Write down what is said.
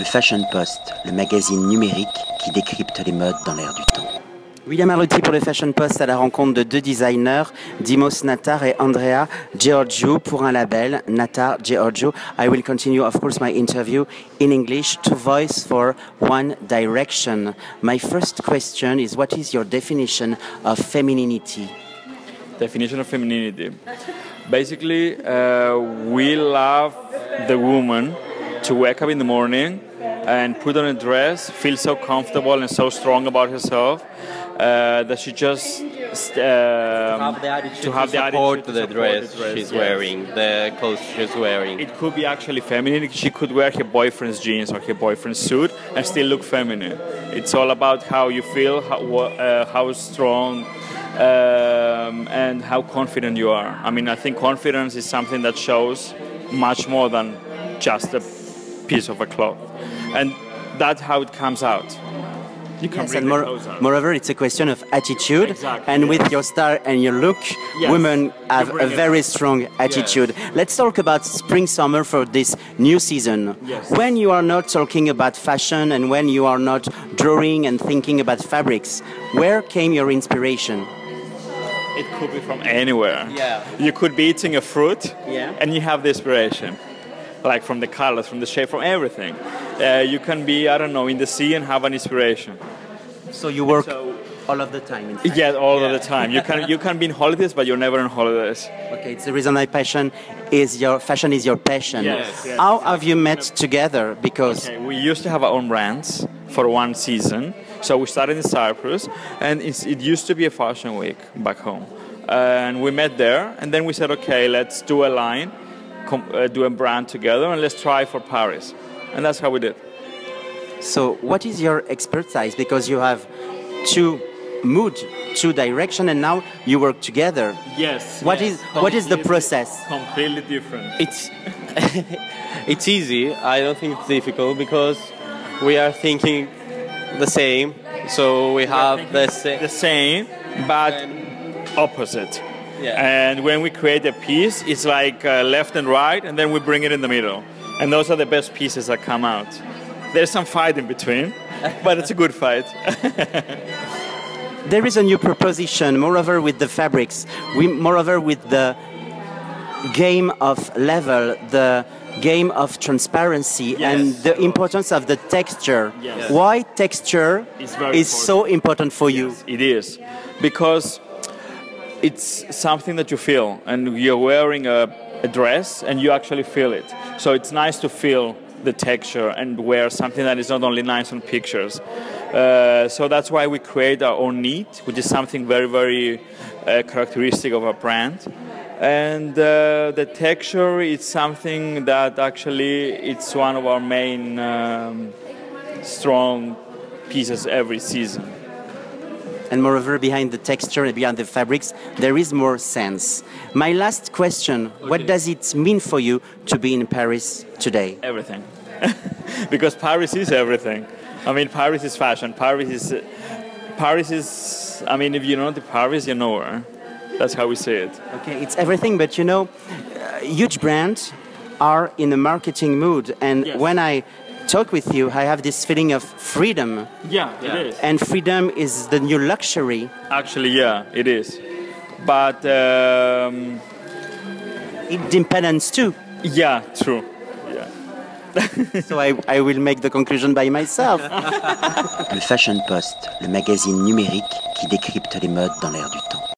Le Fashion Post, le magazine numérique qui décrypte les modes dans l'air du temps. William Arlotti pour le Fashion Post à la rencontre de deux designers, Dimos Natar et Andrea Giorgio pour un label, Natar Giorgio. I will continue, of course, my interview in English to voice for One Direction. My first question is what is your definition of femininity? Definition of femininity. Basically, uh, we love the woman to wake up in the morning and put on a dress, feel so comfortable and so strong about herself uh, that she just uh, have the attitude to have the to the dress the dress, she's yes. wearing, the clothes she's wearing. It could be actually feminine. She could wear her boyfriend's jeans or her boyfriend's suit and still look feminine. It's all about how you feel, how, uh, how strong, um, and how confident you are. I mean, I think confidence is something that shows much more than just a piece of a cloth, and that's how it comes out. You can Yes, and more, moreover, it's a question of attitude. Exactly, and yes. with your style and your look, Yes, women have a bring it very strong attitude. Let's talk about spring summer for this new season. Yes. When you are not talking about fashion and when you are not drawing and thinking about fabrics, where came your inspiration? It could be from anywhere. Yeah. You could be eating a fruit, Yeah. and you have the inspiration, like from the colors, from the shape, from everything. Uh, you can be, I don't know, in the sea and have an inspiration. So you work So- all of the time. In. Yeah, all of the time. You can you can be in holidays, but you're never on holidays. Okay, it's the reason my passion is your fashion is your passion. Yes, yes. How have you met together? Because Okay, we used to have our own brands for one season. So we started in Cyprus, and it's, it used to be a fashion week back home. And we met there, and then we said, okay, let's do a line, uh, do a brand together, and let's try for Paris. And that's how we did. So, what is your expertise? Because you have two mood, two direction, and now you work together. Yes. What is what is the process? Completely different. It's it's easy. I don't think it's difficult because we are thinking the same. So we have the same. the same, but opposite. Yeah. And when we create a piece, it's like uh, left and right, and then we bring it in the middle. And those are the best pieces that come out. There's some fight in between, but it's a good fight. There is a new proposition, moreover with the fabrics, we, moreover with the game of level, the game of transparency, and Yes. the importance of the texture. Yes. Why texture is so important for you? It is because it's something that you feel, and you're wearing a, a dress, and you actually feel it. So it's nice to feel the texture and wear something that is not only nice on pictures. Uh, so that's why we create our own need, which is something very, very uh, characteristic of our brand. And uh, the texture is something that actually it's one of our main um, strong pieces every season. And moreover behind the texture and behind the fabrics there is more sense. My last question what does it mean for you to be in paris today? Everything. Because paris is everything. I mean paris is fashion. Paris is paris is i mean if you know the paris you know her. That's how we see it. Okay it's everything but you know uh, huge brands are in a marketing mood. And Yes. when i talk with you i have this feeling of freedom. Yeah, it is. And freedom is the new luxury. Actually yeah it is. But um, independence too. Yeah true. Yeah. So I, I will make the conclusion by myself. Le Fashion Post, le magazine numérique qui décrypte les modes dans l'air du temps.